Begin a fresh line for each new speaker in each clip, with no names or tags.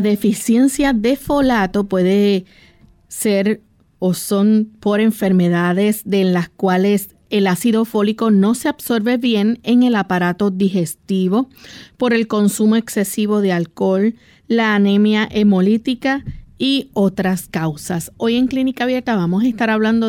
Deficiencia de folato puede ser o son por enfermedades de las cuales el ácido fólico no se absorbe bien en el aparato digestivo por el consumo excesivo de alcohol, la anemia hemolítica y otras causas. Hoy en Clínica Abierta vamos a estar hablando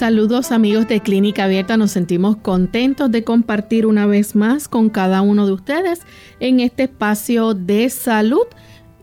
Saludos amigos de Clínica Abierta, nos sentimos contentos de compartir una vez más con cada uno de ustedes en este espacio de salud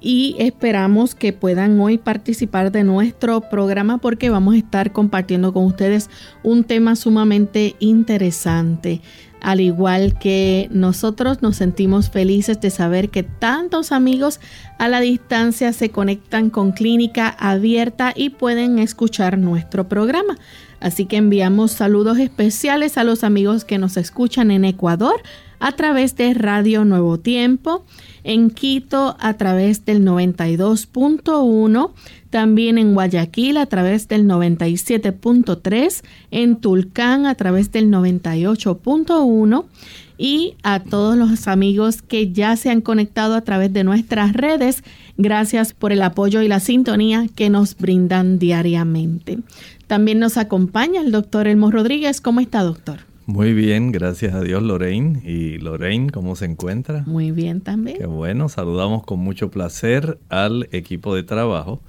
y esperamos que puedan hoy participar de nuestro programa porque vamos a estar compartiendo con ustedes un tema sumamente interesante. Al igual que nosotros nos sentimos felices de saber que tantos amigos a la distancia se conectan con Clínica Abierta y pueden escuchar nuestro programa. Así que enviamos saludos especiales a los amigos que nos escuchan en Ecuador a través de Radio Nuevo Tiempo, en Quito a través del 92.1, también en Guayaquil a través del 97.3, en Tulcán a través del 98.1 y a todos los amigos que ya se han conectado a través de nuestras redes. Gracias por el apoyo y la sintonía que nos brindan diariamente. También nos acompaña el doctor Elmo Rodríguez. ¿Cómo está, doctor?
Muy bien, gracias a Dios, Lorraine. ¿Y Lorraine, cómo se encuentra?
Muy bien también.
Qué bueno, saludamos con mucho placer al equipo de trabajo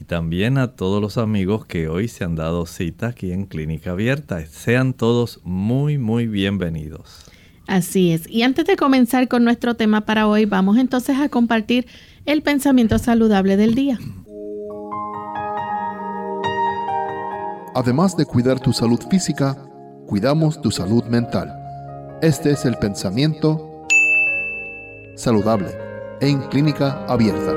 y también a todos los amigos que hoy se han dado cita aquí en Clínica Abierta. Sean todos muy, muy bienvenidos.
Así es. Y antes de comenzar con nuestro tema para hoy, vamos entonces a compartir el pensamiento saludable del día.
Además de cuidar tu salud física, cuidamos tu salud mental. Este es el pensamiento saludable en clínica abierta.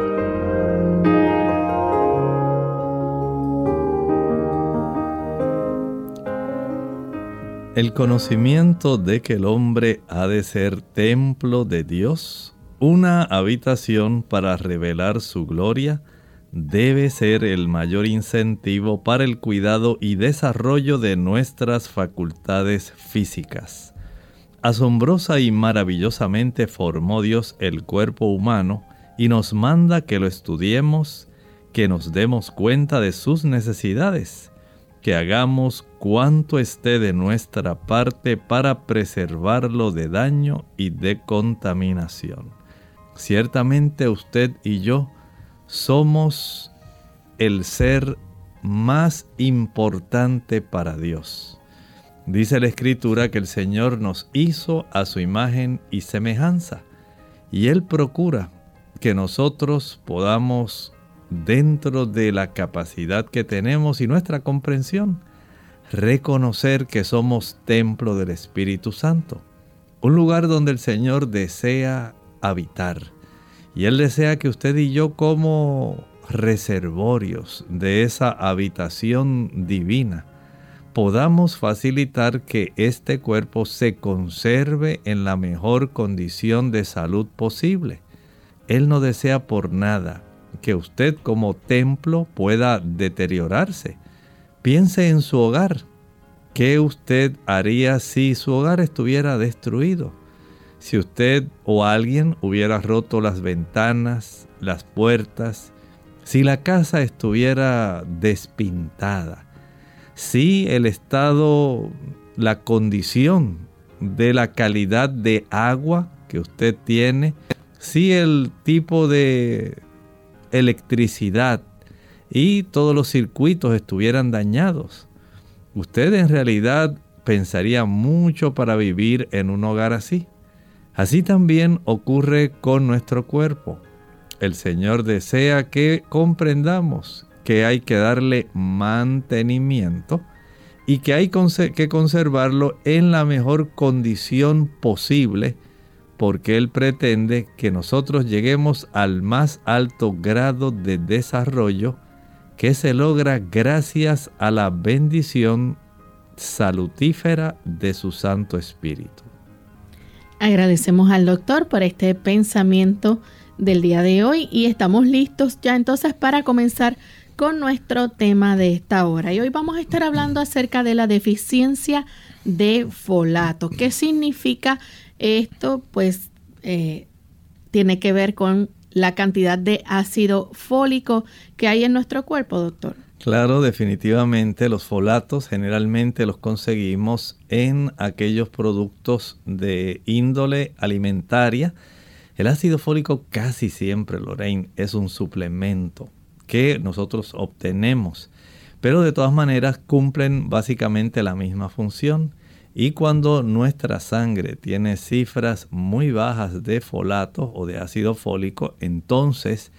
El conocimiento de que el hombre ha de ser templo de Dios, una habitación para revelar su gloria, debe ser el mayor incentivo para el cuidado y desarrollo de nuestras facultades físicas. Asombrosa y maravillosamente formó Dios el cuerpo humano y nos manda que lo estudiemos, que nos demos cuenta de sus necesidades, que hagamos cuanto esté de nuestra parte para preservarlo de daño y de contaminación. Ciertamente usted y yo somos el ser más importante para Dios. Dice la escritura que el Señor nos hizo a su imagen y semejanza y Él procura que nosotros podamos, dentro de la capacidad que tenemos y nuestra comprensión, reconocer que somos templo del Espíritu Santo, un lugar donde el Señor desea habitar y Él desea que usted y yo como reservorios de esa habitación divina podamos facilitar que este cuerpo se conserve en la mejor condición de salud posible. Él no desea por nada que usted como templo pueda deteriorarse. Piense en su hogar. ¿Qué usted haría si su hogar estuviera destruido? Si usted o alguien hubiera roto las ventanas, las puertas, si la casa estuviera despintada, si el estado, la condición de la calidad de agua que usted tiene, si el tipo de electricidad y todos los circuitos estuvieran dañados. Usted en realidad pensaría mucho para vivir en un hogar así. Así también ocurre con nuestro cuerpo. El Señor desea que comprendamos que hay que darle mantenimiento y que hay que conservarlo en la mejor condición posible porque Él pretende que nosotros lleguemos al más alto grado de desarrollo que se logra gracias a la bendición salutífera de su Santo Espíritu.
Agradecemos al doctor por este pensamiento del día de hoy y estamos listos ya entonces para comenzar con nuestro tema de esta hora. Y hoy vamos a estar hablando acerca de la deficiencia de folato. ¿Qué significa esto? Pues eh, tiene que ver con la cantidad de ácido fólico que hay en nuestro cuerpo, doctor.
Claro, definitivamente los folatos generalmente los conseguimos en aquellos productos de índole alimentaria. El ácido fólico casi siempre, Lorraine, es un suplemento que nosotros obtenemos, pero de todas maneras cumplen básicamente la misma función. Y cuando nuestra sangre tiene cifras muy bajas de folato o de ácido fólico, entonces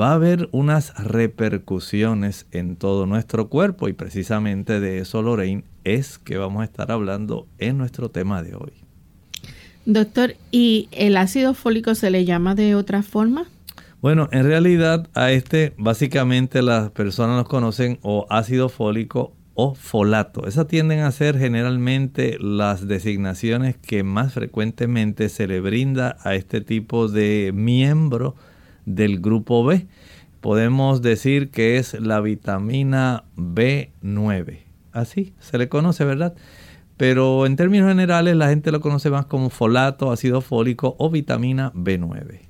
va a haber unas repercusiones en todo nuestro cuerpo y precisamente de eso, Lorraine, es que vamos a estar hablando en nuestro tema de hoy.
Doctor, ¿y el ácido fólico se le llama de otra forma?
Bueno, en realidad a este básicamente las personas lo conocen o ácido fólico o folato. Esas tienden a ser generalmente las designaciones que más frecuentemente se le brinda a este tipo de miembro del grupo B. Podemos decir que es la vitamina B9. Así se le conoce, ¿verdad? Pero en términos generales la gente lo conoce más como folato, ácido fólico o vitamina B9.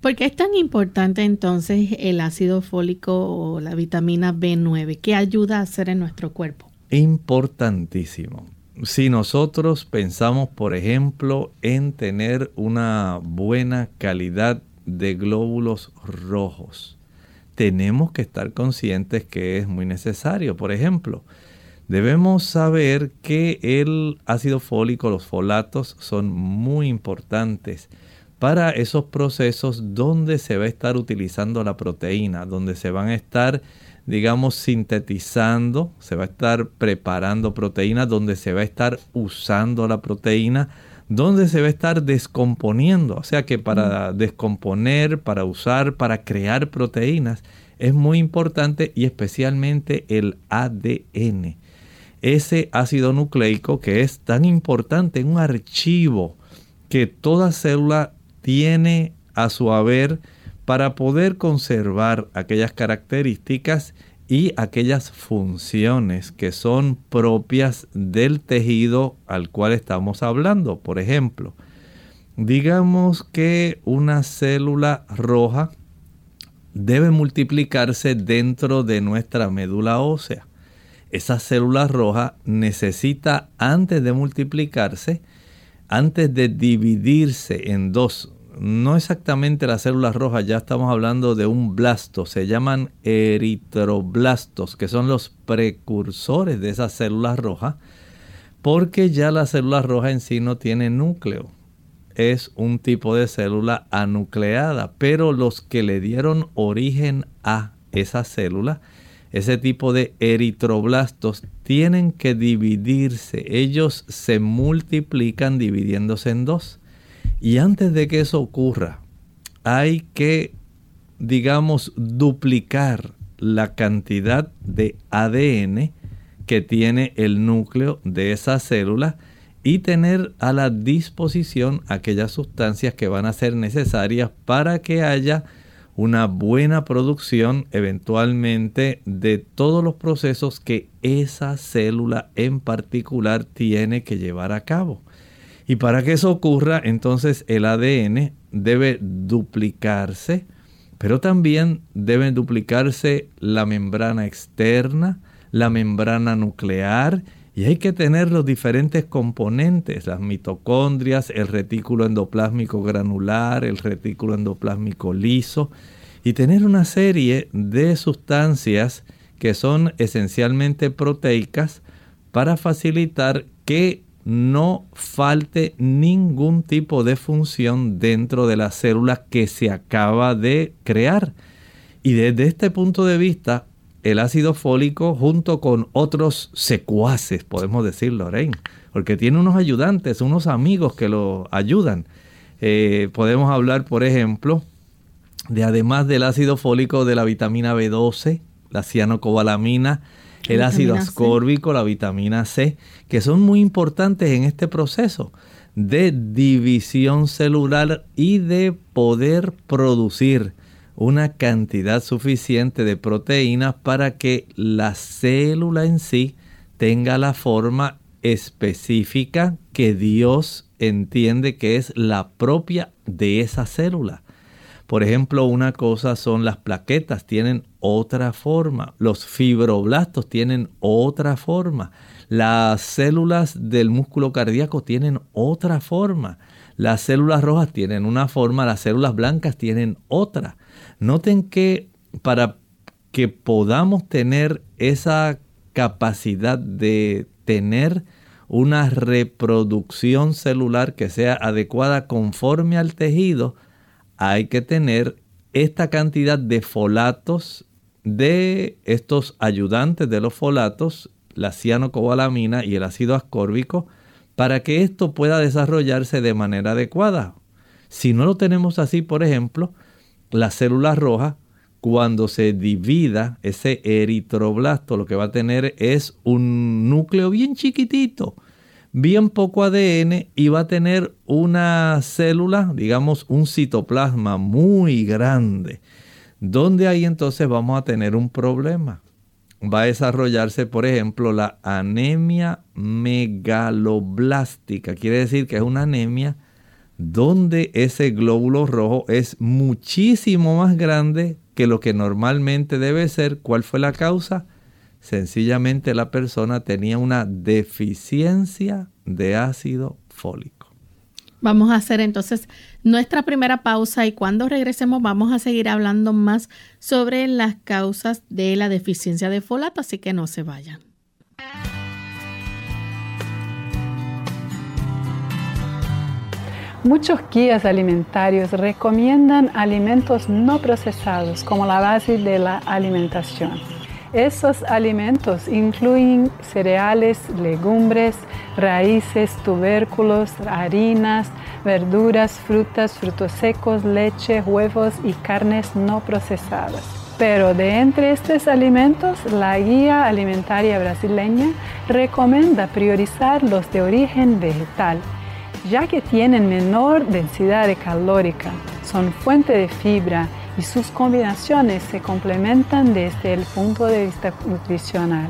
¿Por qué es tan importante entonces el ácido fólico o la vitamina B9? ¿Qué ayuda a hacer en nuestro cuerpo?
Importantísimo. Si nosotros pensamos, por ejemplo, en tener una buena calidad de glóbulos rojos. Tenemos que estar conscientes que es muy necesario. Por ejemplo, debemos saber que el ácido fólico, los folatos, son muy importantes para esos procesos donde se va a estar utilizando la proteína, donde se van a estar, digamos, sintetizando, se va a estar preparando proteína, donde se va a estar usando la proteína donde se va a estar descomponiendo. O sea que para descomponer, para usar, para crear proteínas, es muy importante y especialmente el ADN. Ese ácido nucleico que es tan importante, un archivo que toda célula tiene a su haber para poder conservar aquellas características y aquellas funciones que son propias del tejido al cual estamos hablando. Por ejemplo, digamos que una célula roja debe multiplicarse dentro de nuestra médula ósea. Esa célula roja necesita, antes de multiplicarse, antes de dividirse en dos no exactamente las células rojas, ya estamos hablando de un blasto, se llaman eritroblastos, que son los precursores de esas células rojas, porque ya la célula roja en sí no tiene núcleo, es un tipo de célula anucleada, pero los que le dieron origen a esa célula, ese tipo de eritroblastos, tienen que dividirse, ellos se multiplican dividiéndose en dos. Y antes de que eso ocurra, hay que, digamos, duplicar la cantidad de ADN que tiene el núcleo de esa célula y tener a la disposición aquellas sustancias que van a ser necesarias para que haya una buena producción eventualmente de todos los procesos que esa célula en particular tiene que llevar a cabo. Y para que eso ocurra, entonces el ADN debe duplicarse, pero también deben duplicarse la membrana externa, la membrana nuclear y hay que tener los diferentes componentes, las mitocondrias, el retículo endoplásmico granular, el retículo endoplásmico liso, y tener una serie de sustancias que son esencialmente proteicas para facilitar que no falte ningún tipo de función dentro de la célula que se acaba de crear. Y desde este punto de vista, el ácido fólico junto con otros secuaces, podemos decir, Lorraine, porque tiene unos ayudantes, unos amigos que lo ayudan. Eh, podemos hablar, por ejemplo, de además del ácido fólico de la vitamina B12, la cianocobalamina, el ácido ascórbico, la vitamina C, que son muy importantes en este proceso de división celular y de poder producir una cantidad suficiente de proteínas para que la célula en sí tenga la forma específica que Dios entiende que es la propia de esa célula. Por ejemplo, una cosa son las plaquetas, tienen otra forma. Los fibroblastos tienen otra forma. Las células del músculo cardíaco tienen otra forma. Las células rojas tienen una forma, las células blancas tienen otra. Noten que para que podamos tener esa capacidad de tener una reproducción celular que sea adecuada conforme al tejido, hay que tener esta cantidad de folatos de estos ayudantes de los folatos, la cianocobalamina y el ácido ascórbico, para que esto pueda desarrollarse de manera adecuada. Si no lo tenemos así, por ejemplo, la célula roja, cuando se divida ese eritroblasto, lo que va a tener es un núcleo bien chiquitito, bien poco ADN y va a tener una célula, digamos un citoplasma muy grande, donde ahí entonces vamos a tener un problema. Va a desarrollarse, por ejemplo, la anemia megaloblástica. Quiere decir que es una anemia donde ese glóbulo rojo es muchísimo más grande que lo que normalmente debe ser. ¿Cuál fue la causa? Sencillamente la persona tenía una deficiencia de ácido fólico.
Vamos a hacer entonces nuestra primera pausa y cuando regresemos vamos a seguir hablando más sobre las causas de la deficiencia de folato, así que no se vayan.
Muchos guías alimentarios recomiendan alimentos no procesados como la base de la alimentación. Esos alimentos incluyen cereales, legumbres, raíces, tubérculos, harinas, verduras, frutas, frutos secos, leche, huevos y carnes no procesadas. Pero de entre estos alimentos, la guía alimentaria brasileña recomienda priorizar los de origen vegetal ya que tienen menor densidad calórica, son fuente de fibra y sus combinaciones se complementan desde el punto de vista nutricional.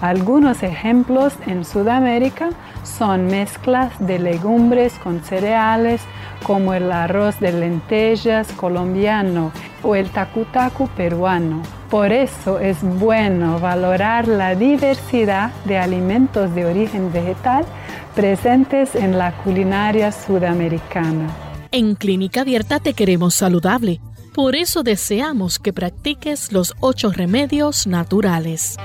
Algunos ejemplos en Sudamérica son mezclas de legumbres con cereales como el arroz de lentejas colombiano o el tacutacu peruano. Por eso es bueno valorar la diversidad de alimentos de origen vegetal presentes en la culinaria sudamericana.
En Clínica Abierta te queremos saludable. Por eso deseamos que practiques los ocho remedios naturales.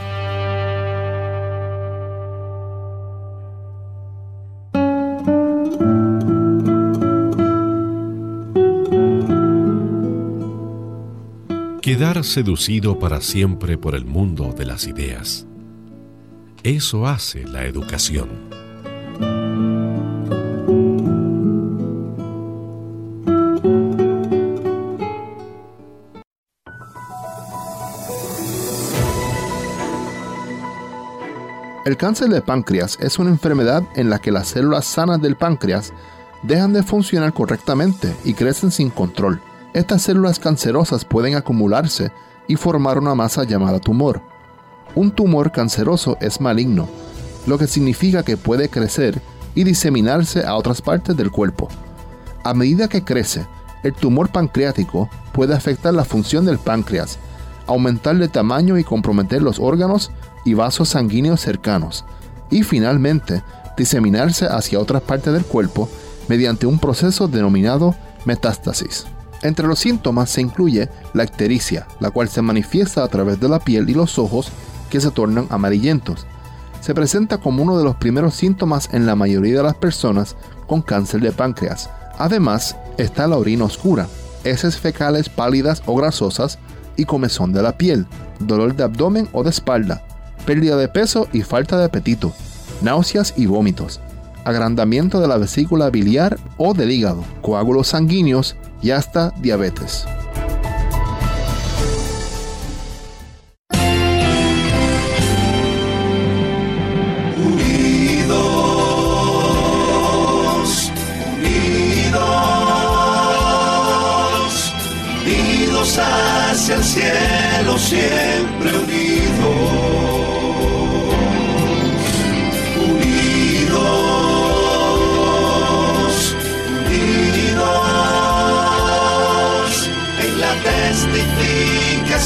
Quedar seducido para siempre por el mundo de las ideas. Eso hace la educación.
El cáncer de páncreas es una enfermedad en la que las células sanas del páncreas dejan de funcionar correctamente y crecen sin control. Estas células cancerosas pueden acumularse y formar una masa llamada tumor. Un tumor canceroso es maligno, lo que significa que puede crecer y diseminarse a otras partes del cuerpo. A medida que crece, el tumor pancreático puede afectar la función del páncreas, aumentar de tamaño y comprometer los órganos y vasos sanguíneos cercanos, y finalmente diseminarse hacia otras partes del cuerpo mediante un proceso denominado metástasis. Entre los síntomas se incluye la ictericia, la cual se manifiesta a través de la piel y los ojos que se tornan amarillentos. Se presenta como uno de los primeros síntomas en la mayoría de las personas con cáncer de páncreas. Además, está la orina oscura, heces fecales pálidas o grasosas y comezón de la piel, dolor de abdomen o de espalda, pérdida de peso y falta de apetito, náuseas y vómitos, agrandamiento de la vesícula biliar o del hígado, coágulos sanguíneos y hasta diabetes.
Unidos, unidos, unidos hacia el cielo, siempre unidos.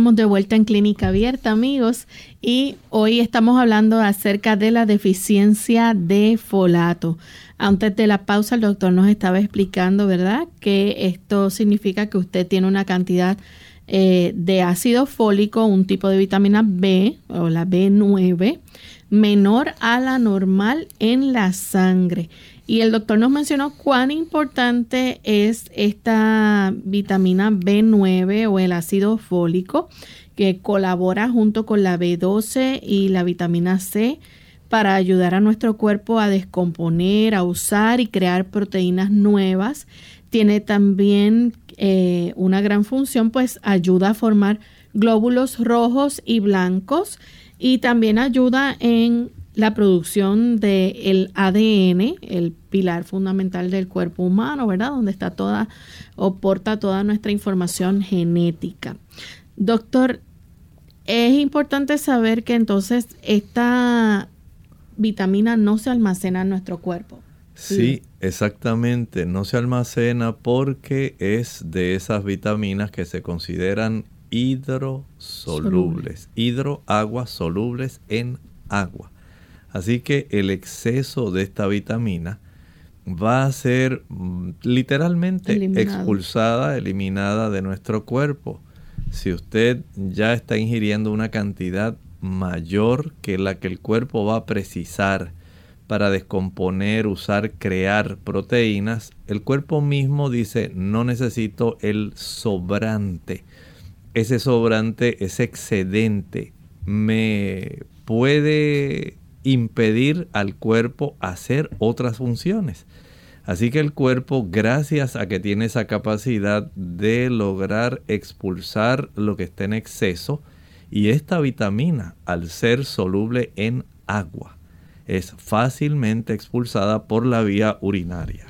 De vuelta en Clínica Abierta, amigos, y hoy estamos hablando acerca de la deficiencia de folato. Antes de la pausa, el doctor nos estaba explicando, ¿verdad?, que esto significa que usted tiene una cantidad eh, de ácido fólico, un tipo de vitamina B o la B9, menor a la normal en la sangre. Y el doctor nos mencionó cuán importante es esta vitamina B9 o el ácido fólico que colabora junto con la B12 y la vitamina C para ayudar a nuestro cuerpo a descomponer, a usar y crear proteínas nuevas. Tiene también eh, una gran función, pues ayuda a formar glóbulos rojos y blancos y también ayuda en la producción del ADN, el pilar fundamental del cuerpo humano, ¿verdad? Donde está toda o porta toda nuestra información genética. Doctor, es importante saber que entonces esta vitamina no se almacena en nuestro cuerpo.
Sí, exactamente. No se almacena porque es de esas vitaminas que se consideran hidrosolubles. Hidro, agua, solubles en agua. Así que el exceso de esta vitamina va a ser mm, literalmente
Eliminado.
expulsada, eliminada de nuestro cuerpo. Si usted ya está ingiriendo una cantidad mayor que la que el cuerpo va a precisar para descomponer, usar, crear proteínas, el cuerpo mismo dice, no necesito el sobrante. Ese sobrante, ese excedente, me puede impedir al cuerpo hacer otras funciones. Así que el cuerpo, gracias a que tiene esa capacidad de lograr expulsar lo que está en exceso, y esta vitamina, al ser soluble en agua, es fácilmente expulsada por la vía urinaria.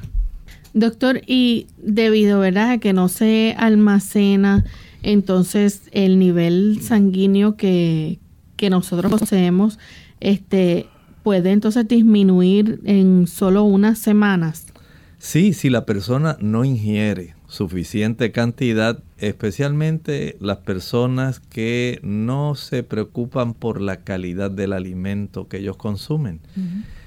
Doctor, y debido, ¿verdad?, a que no se almacena, entonces el nivel sanguíneo que, que nosotros poseemos, este, puede entonces disminuir en solo unas semanas.
Sí, si la persona no ingiere suficiente cantidad, especialmente las personas que no se preocupan por la calidad del alimento que ellos consumen.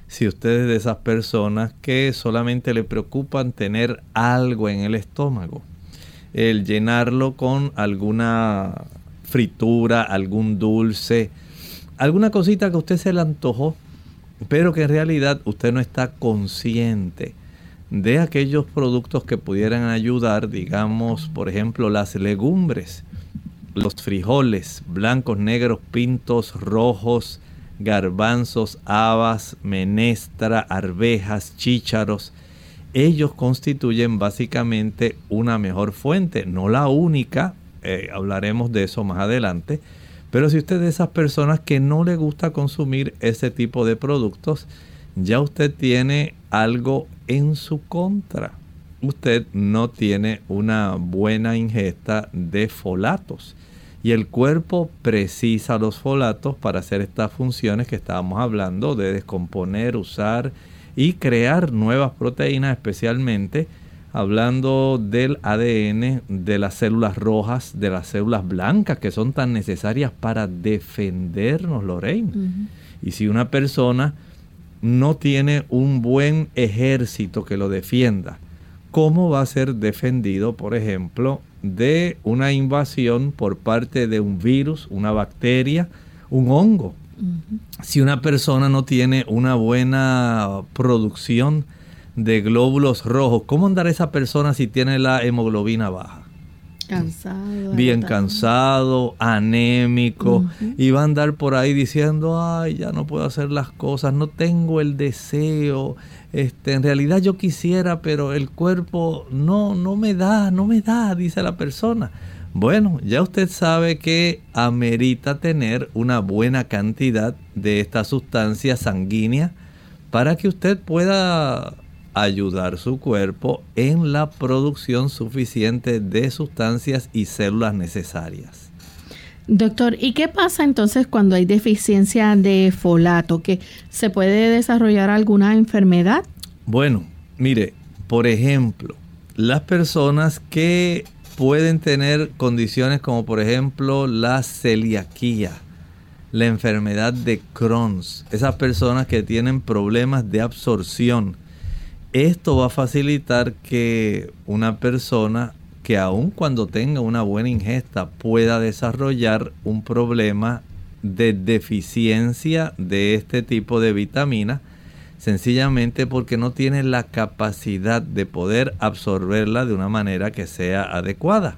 Si usted es de esas personas que solamente le preocupan tener algo en el estómago, el llenarlo con alguna fritura, algún dulce, alguna cosita que a usted se le antojó, pero que en realidad usted no está consciente de aquellos productos que pudieran ayudar, digamos, por ejemplo, las legumbres, los frijoles blancos, negros, pintos, rojos, garbanzos, habas, menestra, arvejas, chícharos. Ellos constituyen básicamente una mejor fuente, no la única, eh, hablaremos de eso más adelante, Pero si usted es de esas personas que no le gusta consumir ese tipo de productos, ya usted tiene algo en su contra. Usted no tiene una buena ingesta de folatos. Y el cuerpo precisa los folatos para hacer estas funciones que estábamos hablando de descomponer, usar y crear nuevas proteínas, especialmente hablando del ADN, de las células rojas, de las células blancas que son tan necesarias para defendernos, Lorraine. Y si una persona no tiene un buen ejército que lo defienda, ¿cómo va a ser defendido, por ejemplo, de una invasión por parte de un virus, una bacteria, un hongo? Si una persona no tiene una buena producción de glóbulos rojos, ¿cómo andará esa persona si tiene la hemoglobina baja?
Cansado.
Bien cansado, anémico, y va a andar por ahí diciendo, ay, ya no puedo hacer las cosas, no tengo el deseo, este, en realidad yo quisiera, pero el cuerpo no, no me da, no me da, dice la persona. Bueno, ya usted sabe que amerita tener una buena cantidad de esta sustancia sanguínea para que usted pueda ayudar su cuerpo en la producción suficiente de sustancias y células necesarias.
Doctor, ¿y qué pasa entonces cuando hay deficiencia de folato? ¿Que se puede desarrollar alguna enfermedad?
Bueno, mire, por ejemplo, las personas que pueden tener condiciones como por ejemplo la celiaquía, la enfermedad de Crohn's, esas personas que tienen problemas de absorción, esto va a facilitar que una persona que aun cuando tenga una buena ingesta pueda desarrollar un problema de deficiencia de este tipo de vitamina, sencillamente porque no tiene la capacidad de poder absorberla de una manera que sea adecuada.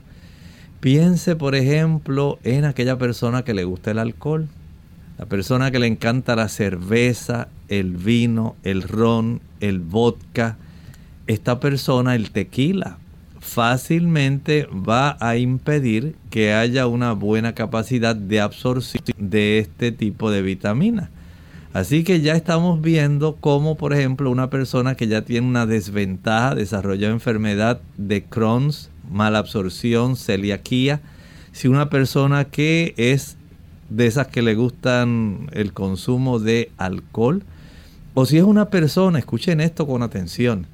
Piense, por ejemplo, en aquella persona que le gusta el alcohol, la persona que le encanta la cerveza, el vino, el ron, el vodka, esta persona, el tequila, fácilmente va a impedir que haya una buena capacidad de absorción de este tipo de vitamina. Así que ya estamos viendo cómo, por ejemplo, una persona que ya tiene una desventaja, desarrolló enfermedad de Crohn's, mala absorción, celiaquía, si una persona que es de esas que le gustan el consumo de alcohol, o si es una persona, escuchen esto con atención,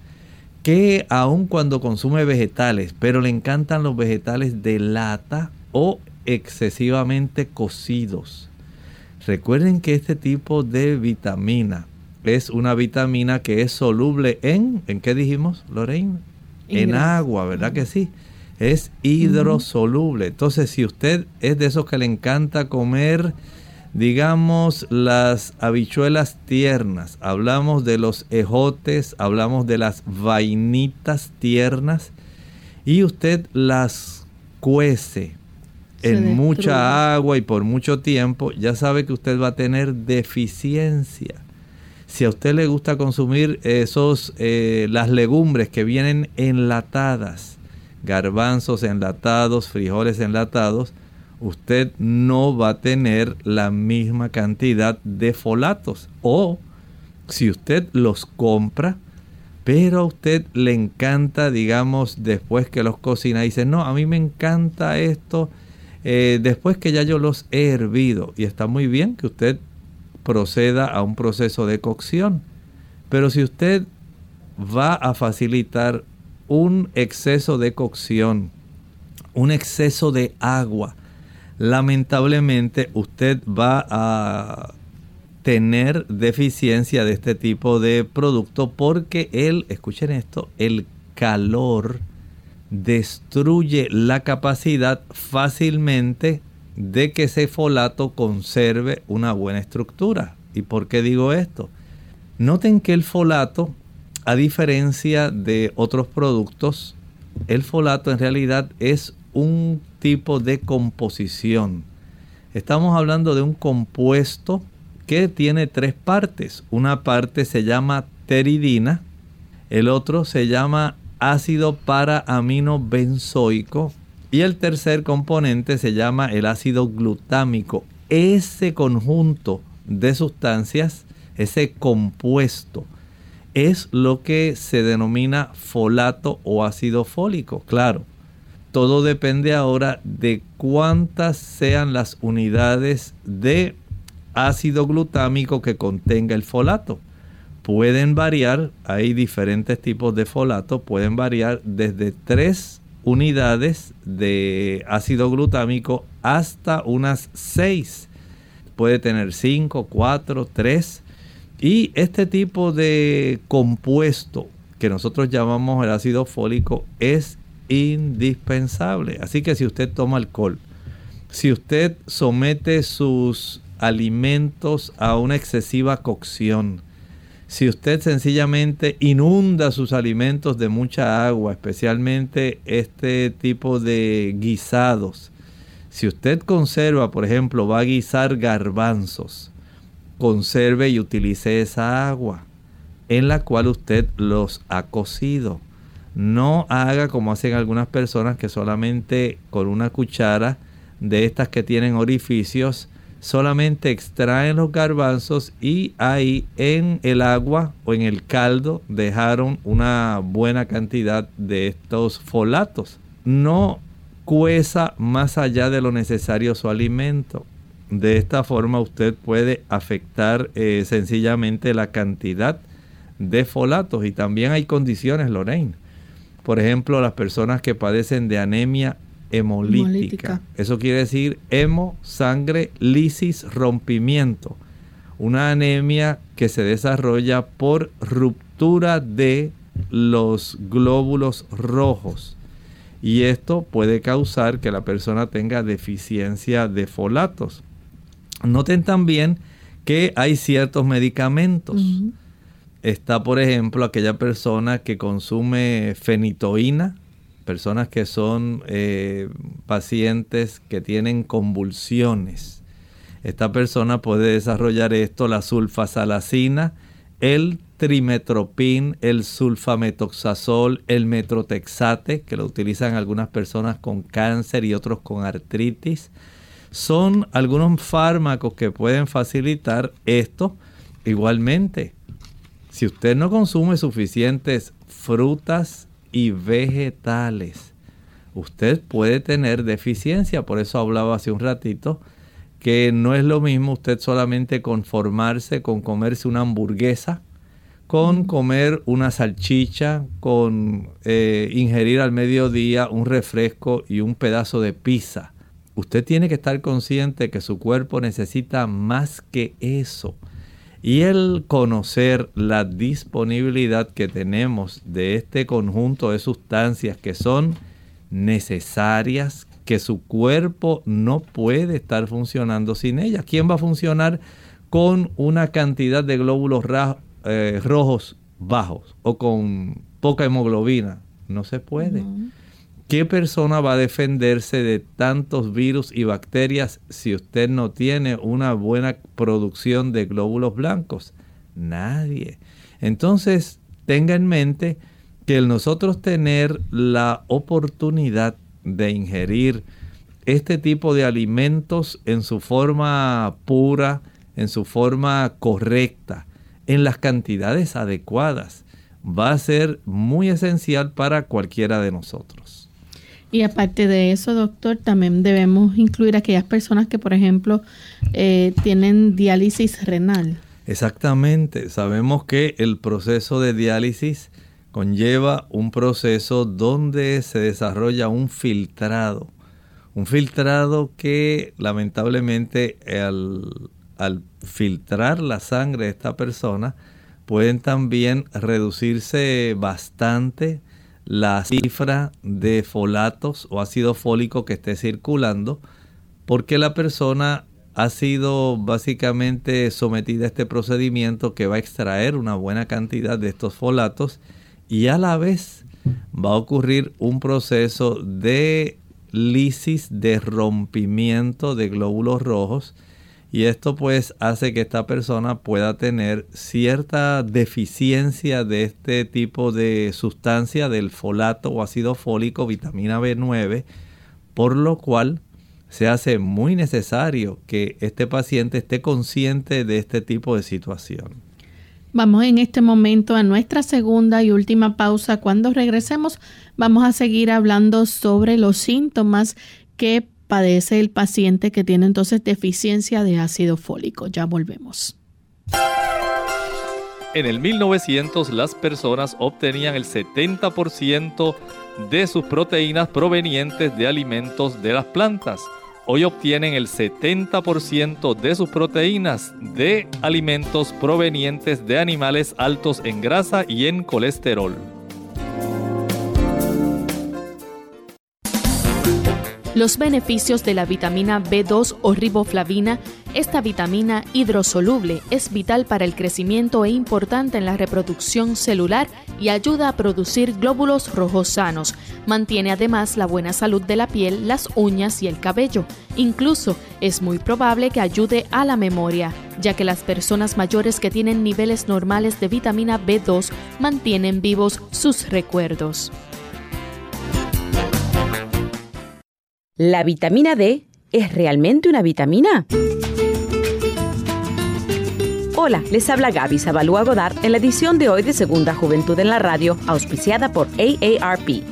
que aun cuando consume vegetales, pero le encantan los vegetales de lata o excesivamente cocidos. Recuerden que este tipo de vitamina es una vitamina que es soluble en, ¿en qué dijimos, Lorraine? En agua, ¿verdad que sí? Es hidrosoluble. Entonces, si usted es de esos que le encanta comer digamos las habichuelas tiernas, hablamos de los ejotes, hablamos de las vainitas tiernas. Y usted las cuece en mucha agua y por mucho tiempo, ya sabe que usted va a tener deficiencia. Si a usted le gusta consumir esos eh, las legumbres que vienen enlatadas, garbanzos enlatados, frijoles enlatados, usted no va a tener la misma cantidad de folatos. O si usted los compra, pero a usted le encanta, digamos, después que los cocina, dice, no, a mí me encanta esto eh, después que ya yo los he hervido. Y está muy bien que usted proceda a un proceso de cocción. Pero si usted va a facilitar un exceso de cocción, un exceso de agua, lamentablemente usted va a tener deficiencia de este tipo de producto porque el, escuchen esto, el calor destruye la capacidad fácilmente de que ese folato conserve una buena estructura. ¿Y por qué digo esto? Noten que el folato, a diferencia de otros productos, el folato en realidad es un tipo de composición. Estamos hablando de un compuesto que tiene tres partes. Una parte se llama teridina, el otro se llama ácido para amino benzoico y el tercer componente se llama el ácido glutámico. ese conjunto de sustancias, ese compuesto, es lo que se denomina folato o ácido fólico. Claro, todo depende ahora de cuántas sean las unidades de ácido glutámico que contenga el folato. Pueden variar, hay diferentes tipos de folato, pueden variar desde 3 unidades de ácido glutámico hasta unas 6. Puede tener 5, 4, 3. Y este tipo de compuesto que nosotros llamamos el ácido fólico es indispensable. Así que si usted toma alcohol, si usted somete sus alimentos a una excesiva cocción, si usted sencillamente inunda sus alimentos de mucha agua, especialmente este tipo de guisados, si usted conserva, por ejemplo, va a guisar garbanzos, conserve y utilice esa agua en la cual usted los ha cocido. No haga como hacen algunas personas que solamente con una cuchara de estas que tienen orificios, solamente extraen los garbanzos y ahí en el agua o en el caldo dejaron una buena cantidad de estos folatos. No cueza más allá de lo necesario su alimento. De esta forma usted puede afectar eh, sencillamente la cantidad de folatos y también hay condiciones, Lorraine. Por ejemplo, las personas que padecen de anemia hemolítica. Eso quiere decir hemo, sangre, lisis, rompimiento. Una anemia que se desarrolla por ruptura de los glóbulos rojos. Y esto puede causar que la persona tenga deficiencia de folatos. Noten también que hay ciertos medicamentos. Está, por ejemplo, aquella persona que consume fenitoína, personas que son eh, pacientes que tienen convulsiones. Esta persona puede desarrollar esto, la sulfasalacina, el trimetropin, el sulfametoxazol, el metrotexate, que lo utilizan algunas personas con cáncer y otros con artritis. Son algunos fármacos que pueden facilitar esto. Igualmente, si usted no consume suficientes frutas y vegetales, usted puede tener deficiencia. Por eso hablaba hace un ratito que no es lo mismo usted solamente conformarse con comerse una hamburguesa, con comer una salchicha, con eh, ingerir al mediodía un refresco y un pedazo de pizza. Usted tiene que estar consciente que su cuerpo necesita más que eso. Y el conocer la disponibilidad que tenemos de este conjunto de sustancias que son necesarias, que su cuerpo no puede estar funcionando sin ellas. ¿Quién va a funcionar con una cantidad de glóbulos eh, rojos bajos o con poca hemoglobina? No se puede. ¿Qué persona va a defenderse de tantos virus y bacterias si usted no tiene una buena producción de glóbulos blancos? Nadie. Entonces, tenga en mente que el nosotros tener la oportunidad de ingerir este tipo de alimentos en su forma pura, en su forma correcta, en las cantidades adecuadas, va a ser muy esencial para cualquiera de nosotros.
Y aparte de eso, doctor, también debemos incluir a aquellas personas que, por ejemplo, eh, tienen diálisis renal.
Exactamente. Sabemos que el proceso de diálisis conlleva un proceso donde se desarrolla un filtrado. Un filtrado que lamentablemente al, al filtrar la sangre de esta persona pueden también reducirse bastante la cifra de folatos o ácido fólico que esté circulando, porque la persona ha sido básicamente sometida a este procedimiento que va a extraer una buena cantidad de estos folatos y a la vez va a ocurrir un proceso de lisis, de rompimiento de glóbulos rojos y esto pues hace que esta persona pueda tener cierta deficiencia de este tipo de sustancia del folato o ácido fólico, vitamina B9, por lo cual se hace muy necesario que este paciente esté consciente de este tipo de situación.
Vamos en este momento a nuestra segunda y última pausa. Cuando regresemos vamos a seguir hablando sobre los síntomas que padece el paciente que tiene entonces deficiencia de ácido fólico. Ya volvemos.
En el 1900 las personas obtenían el 70% de sus proteínas provenientes de alimentos de las plantas. Hoy obtienen el 70% de sus proteínas de alimentos provenientes de animales altos en grasa y en colesterol.
Los beneficios de la vitamina B2 o riboflavina, esta vitamina hidrosoluble es vital para el crecimiento e importante en la reproducción celular y ayuda a producir glóbulos rojos sanos. Mantiene además la buena salud de la piel, las uñas y el cabello. Incluso es muy probable que ayude a la memoria, ya que las personas mayores que tienen niveles normales de vitamina B2 mantienen vivos sus recuerdos.
¿La vitamina D es realmente una vitamina? Hola, les habla Gaby Zabalúa Godard en la edición de hoy de Segunda Juventud en la Radio, auspiciada por AARP.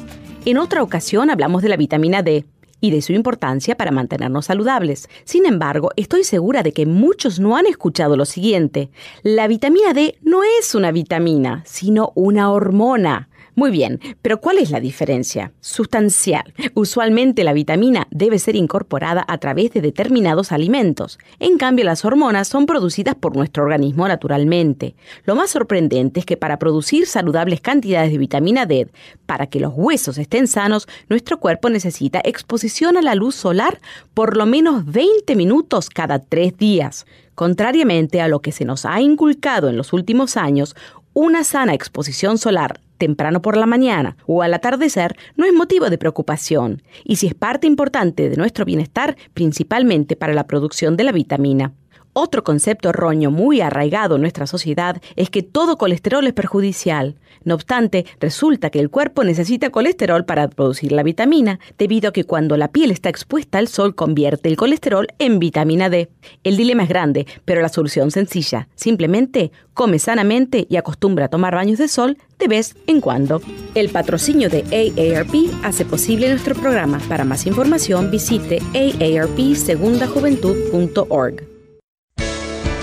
En otra ocasión hablamos de la vitamina D y de su importancia para mantenernos saludables. Sin embargo, estoy segura de que muchos no han escuchado lo siguiente. La vitamina D no es una vitamina, sino una hormona. Muy bien, pero ¿cuál es la diferencia? Sustancial. Usualmente la vitamina debe ser incorporada a través de determinados alimentos. En cambio, las hormonas son producidas por nuestro organismo naturalmente. Lo más sorprendente es que para producir saludables cantidades de vitamina D, para que los huesos estén sanos, nuestro cuerpo necesita exposición a la luz solar por lo menos 20 minutos cada tres días. Contrariamente a lo que se nos ha inculcado en los últimos años, una sana exposición solar temprano por la mañana o al atardecer no es motivo de preocupación y si es parte importante de nuestro bienestar, principalmente para la producción de la vitamina. Otro concepto erróneo muy arraigado en nuestra sociedad es que todo colesterol es perjudicial. No obstante, resulta que el cuerpo necesita colesterol para producir la vitamina, debido a que cuando la piel está expuesta al sol convierte el colesterol en vitamina D. El dilema es grande, pero la solución sencilla. Simplemente come sanamente y acostumbra a tomar baños de sol de vez en cuando. El patrocinio de AARP hace posible nuestro programa. Para más información visite aarpsegundajuventud.org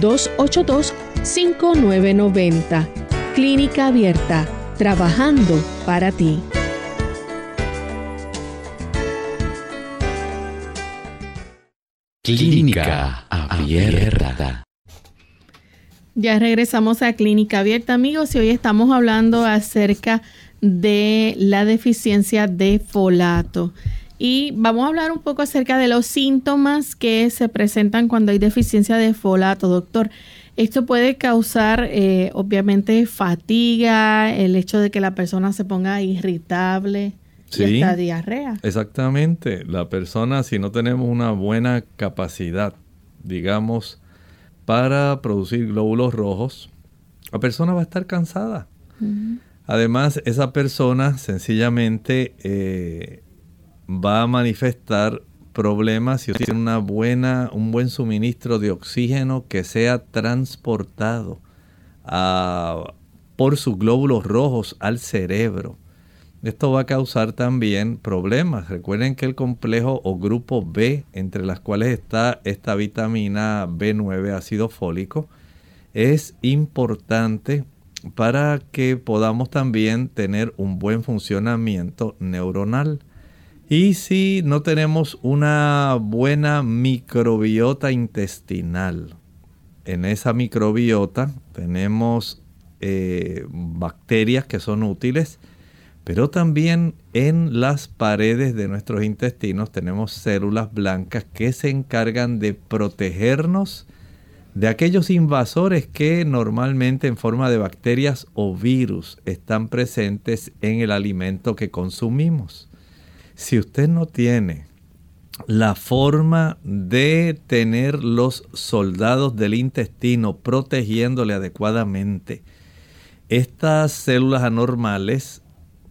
282-5990. Clínica Abierta, trabajando para ti.
Clínica Abierta.
Ya regresamos a Clínica Abierta, amigos, y hoy estamos hablando acerca de la deficiencia de folato. Y vamos a hablar un poco acerca de los síntomas que se presentan cuando hay deficiencia de folato, doctor. Esto puede causar, eh, obviamente, fatiga, el hecho de que la persona se ponga irritable. y hasta diarrea.
Exactamente. La persona, si no tenemos una buena capacidad, digamos, para producir glóbulos rojos, la persona va a estar cansada. Además, esa persona sencillamente eh, va a manifestar problemas si tiene una buena, un buen suministro de oxígeno que sea transportado por sus glóbulos rojos al cerebro. Esto va a causar también problemas. Recuerden que el complejo o grupo B, entre las cuales está esta vitamina B9 ácido fólico, es importante para que podamos también tener un buen funcionamiento neuronal. Y si no tenemos una buena microbiota intestinal, en esa microbiota tenemos eh, bacterias que son útiles Pero también en las paredes de nuestros intestinos tenemos células blancas que se encargan de protegernos de aquellos invasores que normalmente en forma de bacterias o virus están presentes en el alimento que consumimos. Si usted no tiene la forma de tener los soldados del intestino protegiéndole adecuadamente, estas células anormales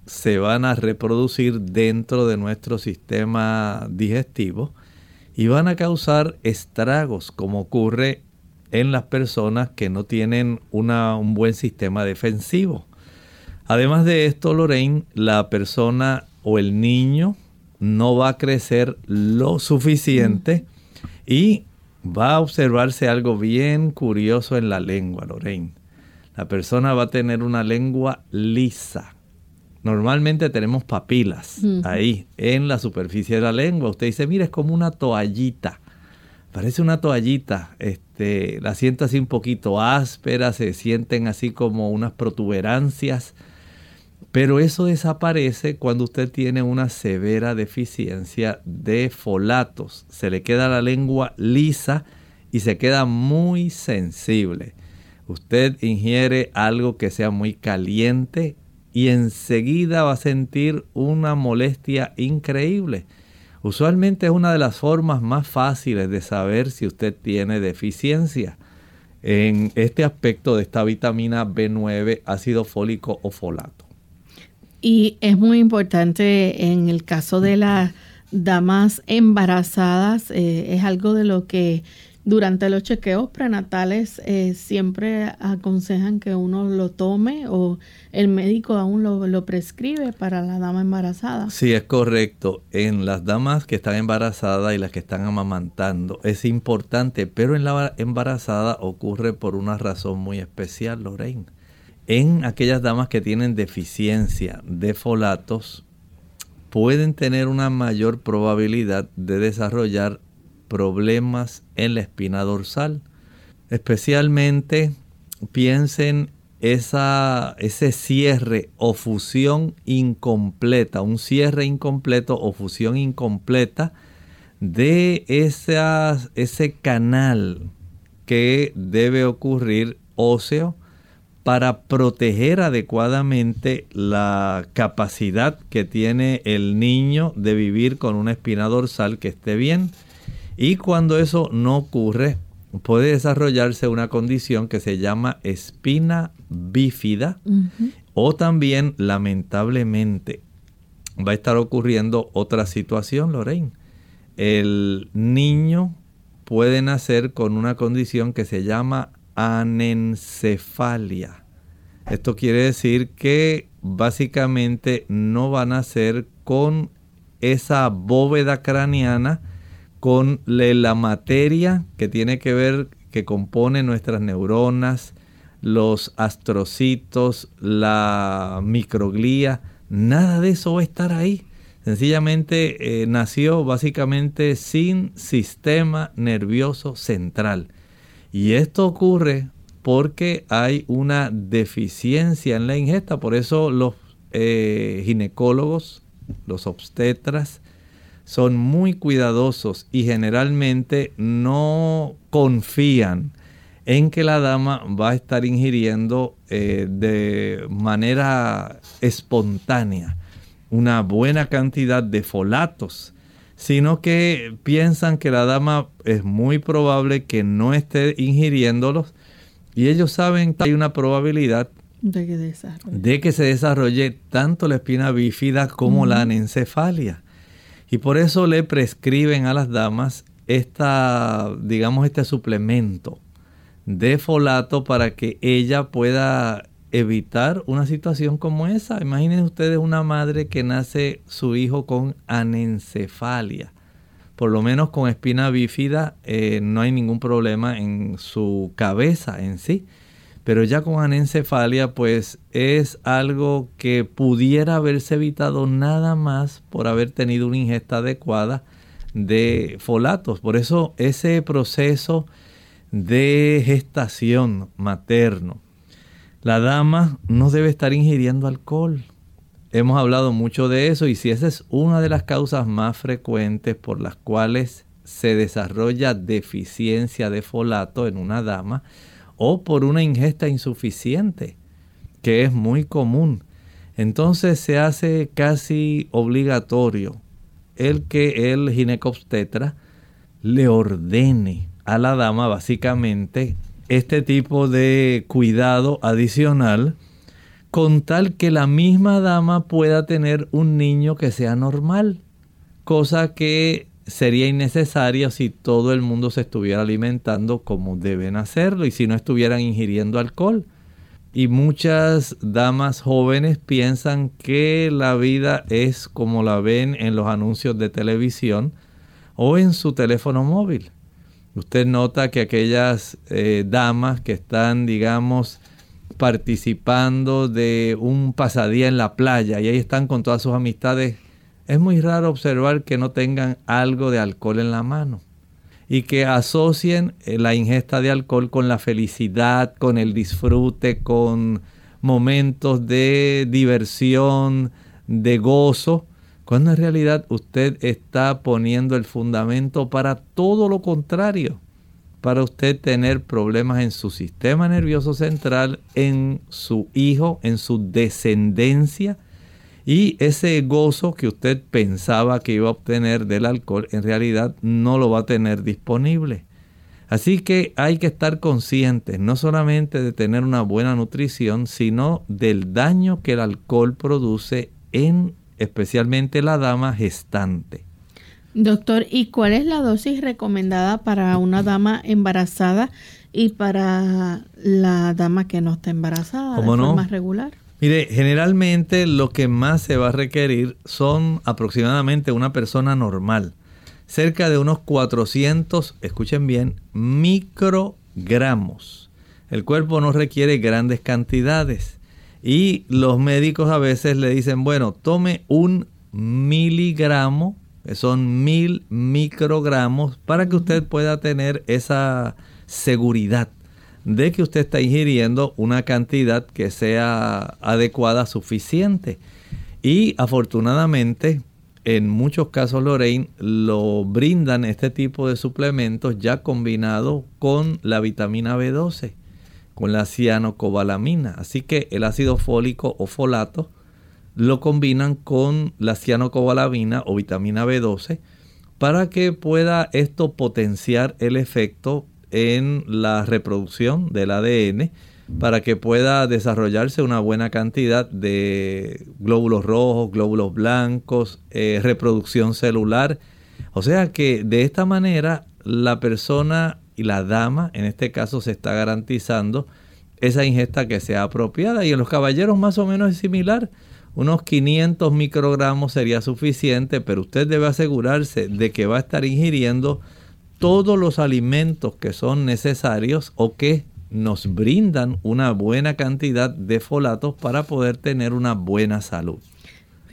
se van a reproducir dentro de nuestro sistema digestivo y van a causar estragos como ocurre en las personas que no tienen un buen sistema defensivo. Además de esto, Lorraine, la persona o el niño no va a crecer lo suficiente y va a observarse algo bien curioso en la lengua, Lorraine. La persona va a tener una lengua lisa. Normalmente tenemos papilas ahí en la superficie de la lengua. Usted dice, mira, es como una toallita. Parece una toallita. Este, la siento así un poquito áspera, se sienten así como unas protuberancias. Pero eso desaparece cuando usted tiene una severa deficiencia de folatos. Se le queda la lengua lisa y se queda muy sensible. Usted ingiere algo que sea muy caliente y enseguida va a sentir una molestia increíble. Usualmente es una de las formas más fáciles de saber si usted tiene deficiencia en este aspecto de esta vitamina B9, ácido fólico o folato.
Y es muy importante en el caso de las damas embarazadas, eh, es algo de lo que durante los chequeos prenatales eh, siempre aconsejan que uno lo tome o el médico aún lo, prescribe para la dama embarazada.
Sí, es correcto. En las damas que están embarazadas y las que están amamantando es importante, pero en la embarazada ocurre por una razón muy especial, Lorraine. En aquellas damas que tienen deficiencia de folatos, pueden tener una mayor probabilidad de desarrollar problemas en la espina dorsal. Especialmente piensen esa, ese cierre o fusión incompleta, un cierre incompleto o fusión incompleta de ese canal que debe ocurrir óseo para proteger adecuadamente la capacidad que tiene el niño de vivir con una espina dorsal que esté bien. Y cuando eso no ocurre, puede desarrollarse una condición que se llama espina bífida o también lamentablemente va a estar ocurriendo otra situación, Lorraine. El niño puede nacer con una condición que se llama anencefalia. Esto quiere decir que básicamente no va a nacer con esa bóveda craneana con la materia que tiene que ver, que compone nuestras neuronas, los astrocitos, la microglía, nada de eso va a estar ahí. Sencillamente eh, nació básicamente sin sistema nervioso central. Y esto ocurre porque hay una deficiencia en la ingesta. Por eso los eh, ginecólogos, los obstetras, son muy cuidadosos y generalmente no confían en que la dama va a estar ingiriendo eh, de manera espontánea una buena cantidad de folatos, sino que piensan que la dama es muy probable que no esté ingiriéndolos y ellos saben que hay una probabilidad de que, se desarrolle tanto la espina bífida como la anencefalia. Y por eso le prescriben a las damas esta, digamos, este suplemento de folato para que ella pueda evitar una situación como esa. Imaginen ustedes una madre que nace su hijo con anencefalia. Por lo menos con espina bífida eh, no hay ningún problema en su cabeza en sí. Pero ya con anencefalia, pues es algo que pudiera haberse evitado nada más por haber tenido una ingesta adecuada de folatos. Por eso ese proceso de gestación materno, la dama no debe estar ingiriendo alcohol. Hemos hablado mucho de eso y si esa es una de las causas más frecuentes por las cuales se desarrolla deficiencia de folato en una dama o por una ingesta insuficiente, que es muy común. Entonces se hace casi obligatorio el que el ginecobstetra le ordene a la dama básicamente este tipo de cuidado adicional con tal que la misma dama pueda tener un niño que sea normal, cosa que sería innecesaria si todo el mundo se estuviera alimentando como deben hacerlo y si no estuvieran ingiriendo alcohol. Y muchas damas jóvenes piensan que la vida es como la ven en los anuncios de televisión o en su teléfono móvil. Usted nota que aquellas eh, damas que están, digamos, participando de un pasadía en la playa y ahí están con todas sus amistades, es muy raro observar que no tengan algo de alcohol en la mano y que asocien eh, la ingesta de alcohol con la felicidad, con el disfrute, con momentos de diversión, de gozo, cuando en realidad usted está poniendo el fundamento para todo lo contrario, para usted tener problemas en su sistema nervioso central, en su hijo, en su descendencia, y ese gozo que usted pensaba que iba a obtener del alcohol, en realidad no lo va a tener disponible. Así que hay que estar conscientes no solamente de tener una buena nutrición, sino del daño que el alcohol produce en especialmente la dama gestante.
Doctor, ¿y cuál es la dosis recomendada para una dama embarazada y para la dama que no está embarazada de forma regular?
Mire, generalmente lo que más se va a requerir son aproximadamente una persona normal, cerca de unos 400, escuchen bien, microgramos. El cuerpo no requiere grandes cantidades y los médicos a veces le dicen, bueno, tome un miligramo, que son mil microgramos, para que usted pueda tener esa seguridad de que usted está ingiriendo una cantidad que sea adecuada, suficiente. Y afortunadamente, en muchos casos, Lorraine, lo brindan este tipo de suplementos ya combinado con la vitamina B12, con la cianocobalamina. Así que el ácido fólico o folato lo combinan con la cianocobalamina o vitamina B12 para que pueda esto potenciar el efecto en la reproducción del ADN para que pueda desarrollarse una buena cantidad de glóbulos rojos, glóbulos blancos, eh, reproducción celular. O sea que de esta manera la persona y la dama, en este caso, se está garantizando esa ingesta que sea apropiada. Y en los caballeros más o menos es similar. Unos 500 microgramos sería suficiente, pero usted debe asegurarse de que va a estar ingiriendo todos los alimentos que son necesarios o que nos brindan una buena cantidad de folatos para poder tener una buena salud.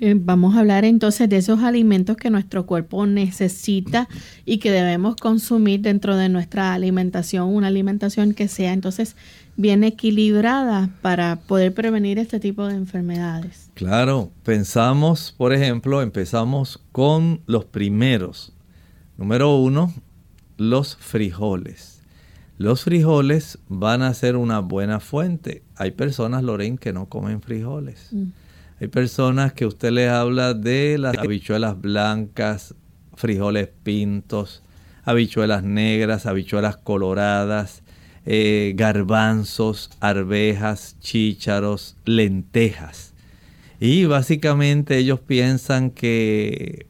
Eh, vamos a hablar entonces de esos alimentos que nuestro cuerpo necesita y que debemos consumir dentro de nuestra alimentación, una alimentación que sea entonces bien equilibrada para poder prevenir este tipo de enfermedades.
Claro, pensamos, por ejemplo, empezamos con los primeros. Número uno, los frijoles. Los frijoles van a ser una buena fuente. Hay personas, Lorraine, que no comen frijoles. Mm. Hay personas que usted les habla de las habichuelas blancas, frijoles pintos, habichuelas negras, habichuelas coloradas, eh, garbanzos, arvejas, chícharos, lentejas. Y básicamente ellos piensan que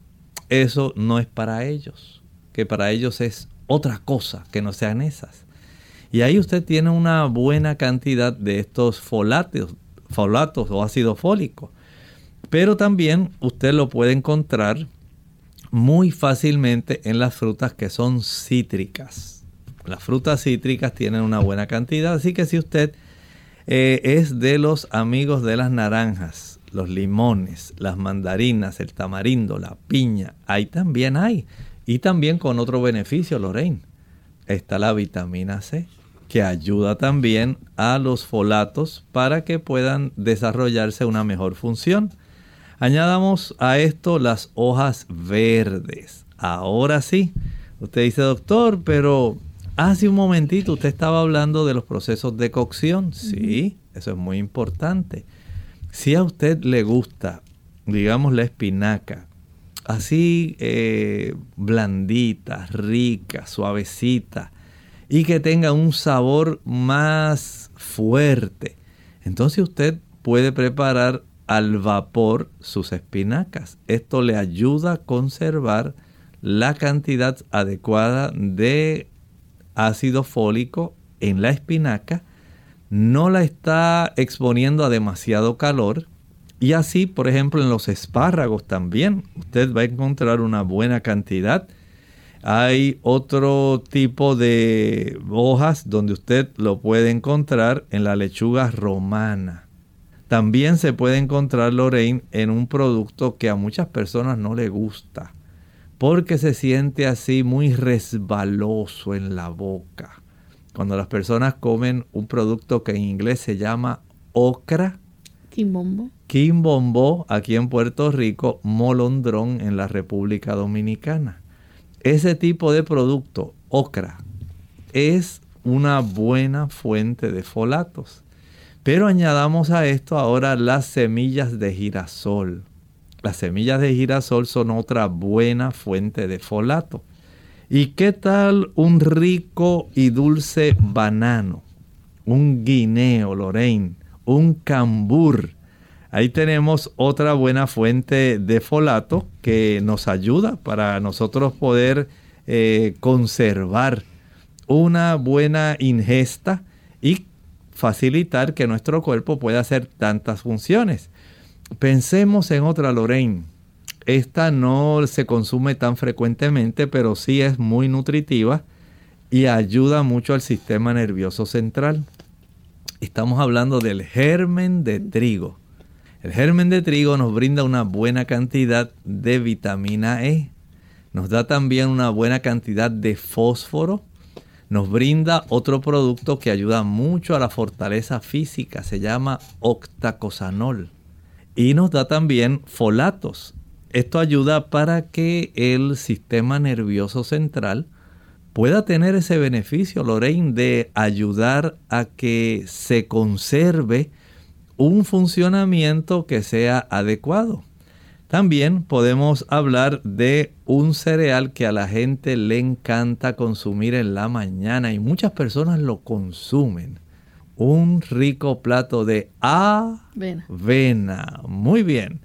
eso no es para ellos, que para ellos es otra cosa que no sean esas. Y ahí usted tiene una buena cantidad de estos folatos, folatos o ácido fólico. Pero también usted lo puede encontrar muy fácilmente en las frutas que son cítricas. Las frutas cítricas tienen una buena cantidad, así que si usted eh, es de los amigos de las naranjas, los limones, las mandarinas, el tamarindo, la piña, ahí también hay. Y también con otro beneficio, Lorraine. Está la vitamina C, que ayuda también a los folatos para que puedan desarrollarse una mejor función. Añadamos a esto las hojas verdes. Ahora sí, usted dice, doctor, pero hace un momentito usted estaba hablando de los procesos de cocción. Sí, eso es muy importante. Si a usted le gusta, digamos, la espinaca, así eh, blandita, rica, suavecita, y que tenga un sabor más fuerte, entonces usted puede preparar al vapor sus espinacas. Esto le ayuda a conservar la cantidad adecuada de ácido fólico en la espinaca, no la está exponiendo a demasiado calor y así, por ejemplo, en los espárragos también usted va a encontrar una buena cantidad. Hay otro tipo de hojas donde usted lo puede encontrar en la lechuga romana. También se puede encontrar Lorraine en un producto que a muchas personas no le gusta, porque se siente así muy resbaloso en la boca. Cuando las personas comen un producto que en inglés se llama ocra,
Quimbombo.
quimbombo aquí en Puerto Rico, molondrón en la República Dominicana. Ese tipo de producto, ocra, es una buena fuente de folatos. Pero añadamos a esto ahora las semillas de girasol. Las semillas de girasol son otra buena fuente de folato. ¿Y qué tal un rico y dulce banano? Un guineo, Lorraine, un cambur. Ahí tenemos otra buena fuente de folato que nos ayuda para nosotros poder eh, conservar una buena ingesta y facilitar que nuestro cuerpo pueda hacer tantas funciones. Pensemos en otra Lorraine. Esta no se consume tan frecuentemente, pero sí es muy nutritiva y ayuda mucho al sistema nervioso central. Estamos hablando del germen de trigo. El germen de trigo nos brinda una buena cantidad de vitamina E. Nos da también una buena cantidad de fósforo nos brinda otro producto que ayuda mucho a la fortaleza física, se llama octacosanol. Y nos da también folatos. Esto ayuda para que el sistema nervioso central pueda tener ese beneficio, Lorraine, de ayudar a que se conserve un funcionamiento que sea adecuado. También podemos hablar de un cereal que a la gente le encanta consumir en la mañana y muchas personas lo consumen. Un rico plato de avena. Muy bien.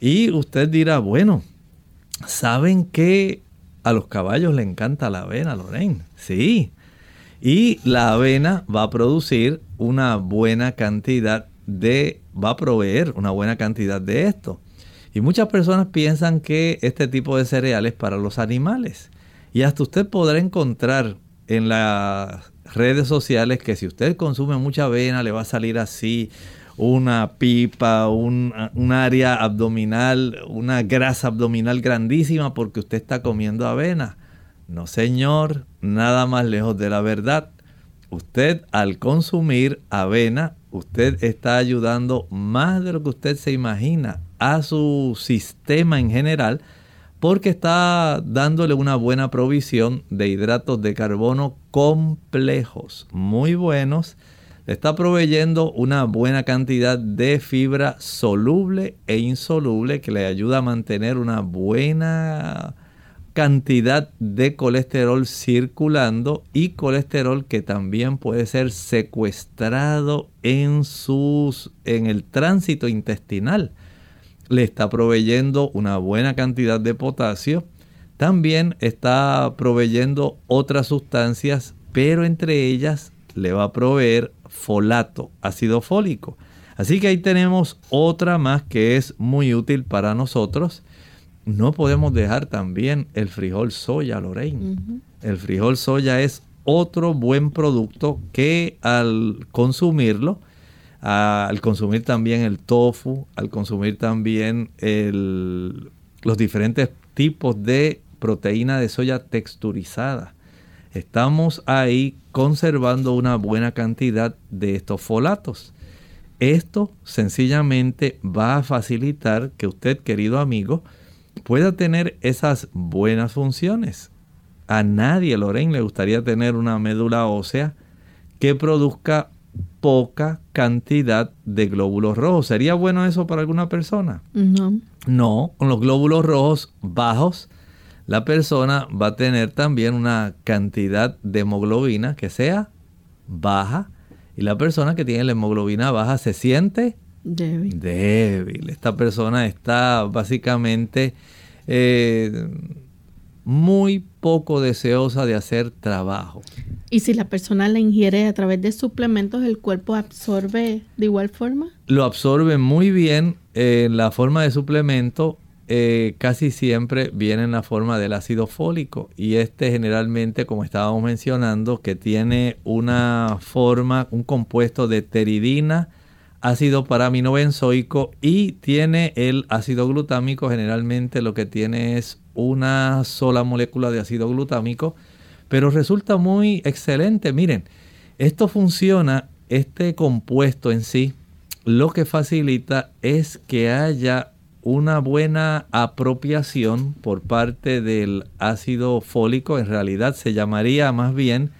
Y usted dirá, bueno, ¿saben que a los caballos le encanta la avena, Lorraine? Sí. Y la avena va a producir una buena cantidad de, va a proveer una buena cantidad de esto. Y muchas personas piensan que este tipo de cereales para los animales. Y hasta usted podrá encontrar en las redes sociales que si usted consume mucha avena le va a salir así una pipa, un, un, área abdominal, una grasa abdominal grandísima porque usted está comiendo avena. No, señor, nada más lejos de la verdad. Usted al consumir avena, usted está ayudando más de lo que usted se imagina a su sistema en general porque está dándole una buena provisión de hidratos de carbono complejos, muy buenos. Le está proveyendo una buena cantidad de fibra soluble e insoluble que le ayuda a mantener una buena cantidad de colesterol circulando y colesterol que también puede ser secuestrado en sus en el tránsito intestinal le está proveyendo una buena cantidad de potasio, también está proveyendo otras sustancias, pero entre ellas le va a proveer folato, ácido fólico. Así que ahí tenemos otra más que es muy útil para nosotros. No podemos dejar también el frijol soya, Lorraine. El frijol soya es otro buen producto que al consumirlo al consumir también el tofu, al consumir también los diferentes tipos de proteína de soya texturizada. Estamos ahí conservando una buena cantidad de estos folatos. Esto sencillamente va a facilitar que usted, querido amigo, pueda tener esas buenas funciones. A nadie, Lorraine, le gustaría tener una médula ósea que produzca poca cantidad de glóbulos rojos. ¿Sería bueno eso para alguna persona?
No.
No, con los glóbulos rojos bajos, la persona va a tener también una cantidad de hemoglobina que sea baja y la persona que tiene la hemoglobina baja se siente
débil.
débil. Esta persona está básicamente eh, muy poco deseosa de hacer trabajo.
¿Y si la persona la ingiere a través de suplementos, el cuerpo absorbe de igual forma?
Lo absorbe muy bien en la forma de suplemento. Eh, casi siempre viene en la forma del ácido fólico y este generalmente, como estábamos mencionando, que tiene una forma, un compuesto de teridina, ácido paraminobenzoico y tiene el ácido glutámico, generalmente lo que tiene es una sola molécula de ácido glutámico pero resulta muy excelente. Miren, esto funciona, este compuesto en sí, lo que facilita es que haya una buena apropiación por parte del ácido fólico, en realidad se llamaría más bien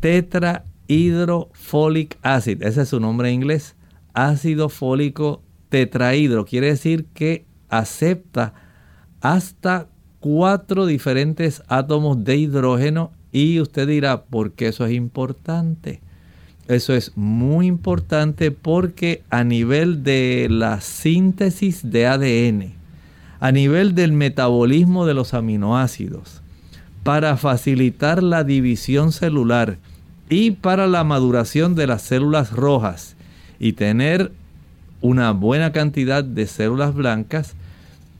tetrahidrofolic acid, ese es su nombre en inglés, ácido fólico tetrahidro, quiere decir que acepta hasta cuatro diferentes átomos de hidrógeno y usted dirá, ¿por qué eso es importante? Eso es muy importante porque a nivel de la síntesis de ADN, a nivel del metabolismo de los aminoácidos, para facilitar la división celular y para la maduración de las células rojas y tener una buena cantidad de células blancas,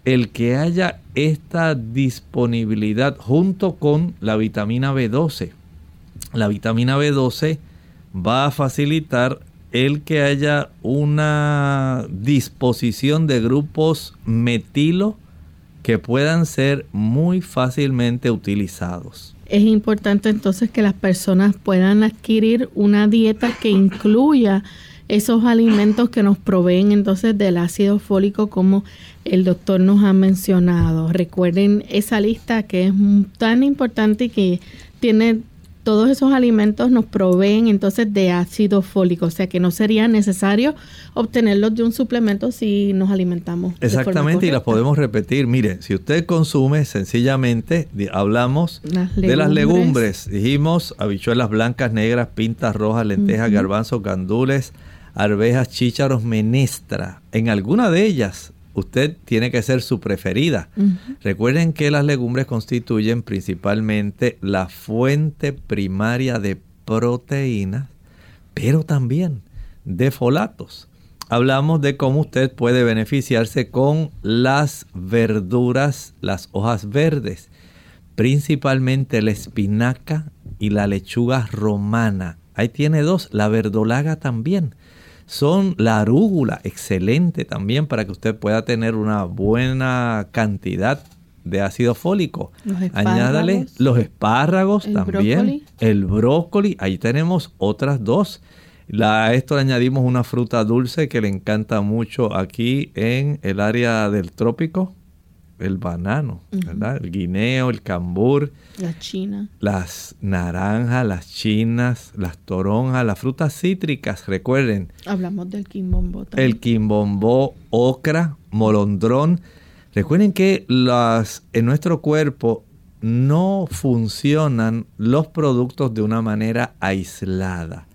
el que haya esta disponibilidad junto con la vitamina B12. La vitamina B12 va a facilitar el que haya una disposición de grupos metilo que puedan ser muy fácilmente utilizados.
Es importante entonces que las personas puedan adquirir una dieta que incluya esos alimentos que nos proveen entonces del ácido fólico como el doctor nos ha mencionado. Recuerden esa lista que es tan importante y que tiene todos esos alimentos nos proveen entonces de ácido fólico, o sea que no sería necesario obtenerlos de un suplemento si nos alimentamos.
Exactamente, y las podemos repetir. Mire, si usted consume sencillamente, hablamos de las legumbres, dijimos habichuelas blancas, negras, pintas rojas, lentejas, garbanzos, gandules, arvejas, chícharos, menestra. En alguna de ellas usted tiene que ser su preferida. Recuerden que las legumbres constituyen principalmente la fuente primaria de proteínas, pero también de folatos. Hablamos de cómo usted puede beneficiarse con las verduras, las hojas verdes, principalmente la espinaca y la lechuga romana. Ahí tiene dos, la verdolaga también son la arúgula, excelente también para que usted pueda tener una buena cantidad de ácido fólico. Añádale los espárragos también, el brócoli, ahí tenemos otras dos. a esto le añadimos una fruta dulce que le encanta mucho aquí en el área del trópico, el banano, ¿verdad? El guineo, el cambur.
La china.
Las naranjas, las chinas, las toronjas, las frutas cítricas, recuerden.
Hablamos del quimbombó también.
El quimbombó, ocra, molondrón. Recuerden que las, en nuestro cuerpo no funcionan los productos de una manera aislada.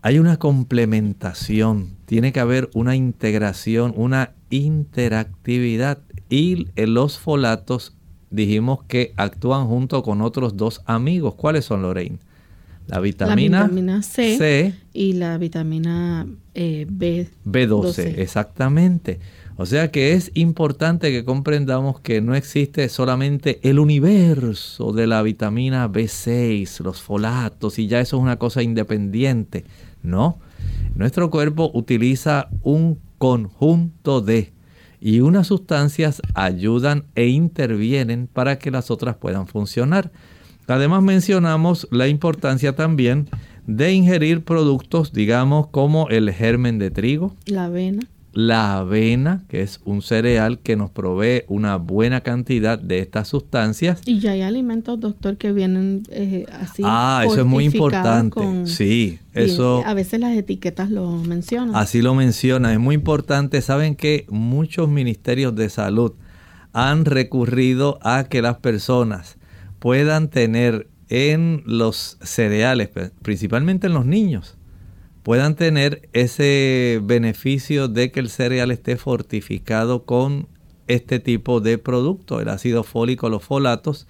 Hay una complementación, tiene que haber una integración, una interactividad y los folatos dijimos que actúan junto con otros dos amigos. ¿Cuáles son, Lorraine? La vitamina,
C, y la vitamina eh, B,
B12. Exactamente. O sea que es importante que comprendamos que no existe solamente el universo de la vitamina B6, los folatos, y ya eso es una cosa independiente. No, nuestro cuerpo utiliza un conjunto de y unas sustancias ayudan e intervienen para que las otras puedan funcionar. Además mencionamos la importancia también de ingerir productos, digamos, como el germen de trigo,
la avena,
la avena, que es un cereal que nos provee una buena cantidad de estas sustancias.
Y ya hay alimentos, doctor, que vienen eh, así.
Ah, eso es muy importante. sí, eso.
A veces las etiquetas lo mencionan.
Así lo menciona, es muy importante. Saben que muchos ministerios de salud han recurrido a que las personas puedan tener en los cereales, principalmente en los niños, puedan tener ese beneficio de que el cereal esté fortificado con este tipo de producto, el ácido fólico, los folatos,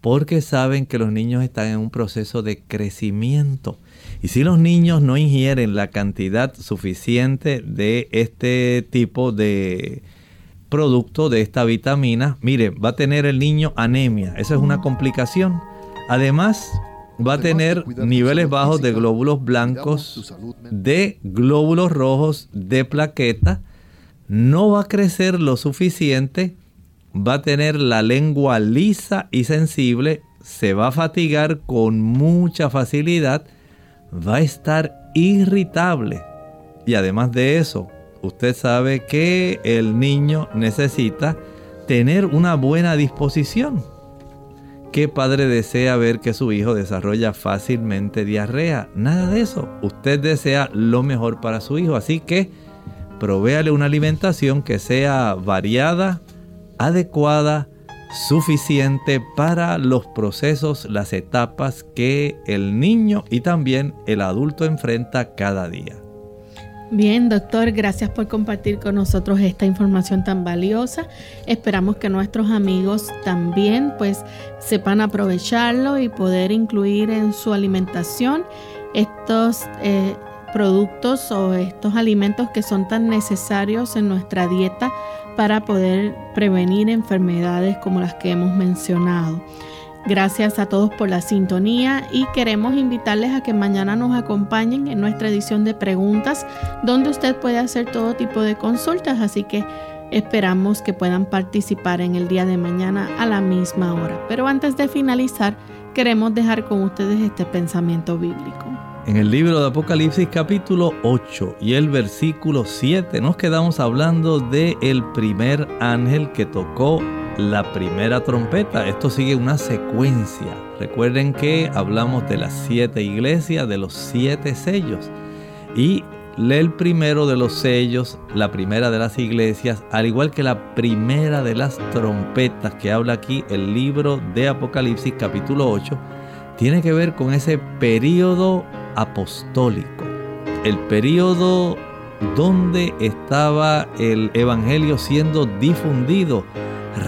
porque saben que los niños están en un proceso de crecimiento. Y si los niños no ingieren la cantidad suficiente de este tipo de producto, de esta vitamina, mire, va a tener el niño anemia. Esa es una complicación Además, va a tener niveles bajos de glóbulos blancos, de glóbulos rojos, de plaqueta. No va a crecer lo suficiente. Va a tener la lengua lisa y sensible. Se va a fatigar con mucha facilidad. Va a estar irritable. Y además de eso, usted sabe que el niño necesita tener una buena disposición. ¿Qué padre desea ver que su hijo desarrolla fácilmente diarrea? Nada de eso. Usted desea lo mejor para su hijo, así que provéale una alimentación que sea variada, adecuada, suficiente para los procesos, las etapas que el niño y también el adulto enfrenta cada día.
Bien, doctor, gracias por compartir con nosotros esta información tan valiosa. Esperamos que nuestros amigos también pues sepan aprovecharlo y poder incluir en su alimentación estos eh, productos o estos alimentos que son tan necesarios en nuestra dieta para poder prevenir enfermedades como las que hemos mencionado. Gracias a todos por la sintonía y queremos invitarles a que mañana nos acompañen en nuestra edición de preguntas donde usted puede hacer todo tipo de consultas, así que esperamos que puedan participar en el día de mañana a la misma hora. Pero antes de finalizar, queremos dejar con ustedes este pensamiento bíblico.
En el libro de Apocalipsis capítulo 8 y el versículo 7 nos quedamos hablando de el primer ángel que tocó la primera trompeta. Esto sigue una secuencia. Recuerden que hablamos de las siete iglesias, de los siete sellos. Y el primero de los sellos, la primera de las iglesias, al igual que la primera de las trompetas que habla aquí el libro de Apocalipsis capítulo 8, tiene que ver con ese periodo apostólico. El periodo donde estaba el Evangelio siendo difundido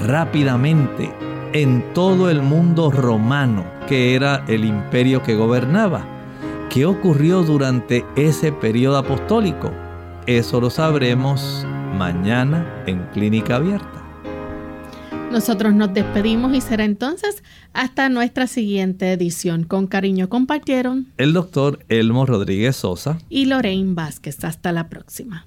rápidamente en todo el mundo romano, que era el imperio que gobernaba. ¿Qué ocurrió durante ese periodo apostólico? Eso lo sabremos mañana en Clínica Abierta.
Nosotros nos despedimos y será entonces hasta nuestra siguiente edición. Con cariño compartieron
el doctor Elmo Rodríguez Sosa
y Lorraine Vázquez. Hasta la próxima.